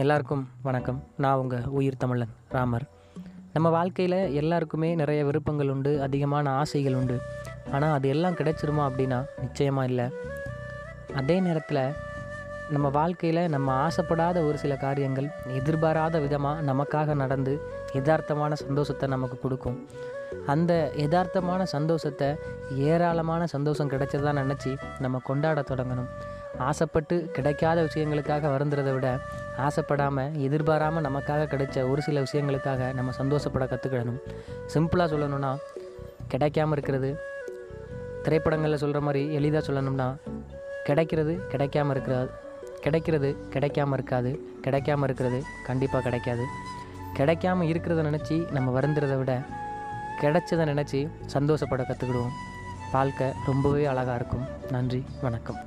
எல்லாருக்கும் வணக்கம். நான் உங்கள் உயிர் தமிழன் ராமர். நம்ம வாழ்க்கையில் எல்லாருக்குமே நிறைய விருப்பங்கள் உண்டு அதிகமான ஆசைகள் உண்டு. ஆனால் அது எல்லாம் கிடைச்சிருமா அப்படின்னா நிச்சயமாக இல்லை. அதே நேரத்தில் நம்ம வாழ்க்கையில் நம்ம ஆசைப்படாத ஒரு சில காரியங்கள் எதிர்பாராத விதமாக நமக்காக நடந்து யதார்த்தமான சந்தோஷத்தை நமக்கு கொடுக்கும். அந்த யதார்த்தமான சந்தோஷத்தை ஏராளமான சந்தோஷம் கிடைச்சதா நினச்சி நம்ம கொண்டாட தொடங்கணும். ஆசைப்பட்டு கிடைக்காத விஷயங்களுக்காக வருந்துறதை விட ஆசைப்படாமல் எதிர்பாராமல் நமக்காக கிடைச்ச ஒரு சில விஷயங்களுக்காக நம்ம சந்தோஷப்பட கற்றுக்கிடணும் சிம்பிளாக சொல்லணும்னா கிடைக்காம இருக்கிறது. திரைப்படங்களில் சொல்கிற மாதிரி எளிதாக சொல்லணும்னா கிடைக்கிறது கிடைக்காம இருக்கிறது கிடைக்கிறது கிடைக்காம இருக்காது. கிடைக்காம இருக்கிறது கண்டிப்பாக கிடைக்காது. கிடைக்காம இருக்கிறத நினச்சி நம்ம வருந்துறதை விட கிடைச்சதை நினச்சி சந்தோஷப்பட கற்றுக்கிடுவோம் வாழ்க்கை ரொம்பவே அழகாக இருக்கும். நன்றி வணக்கம்.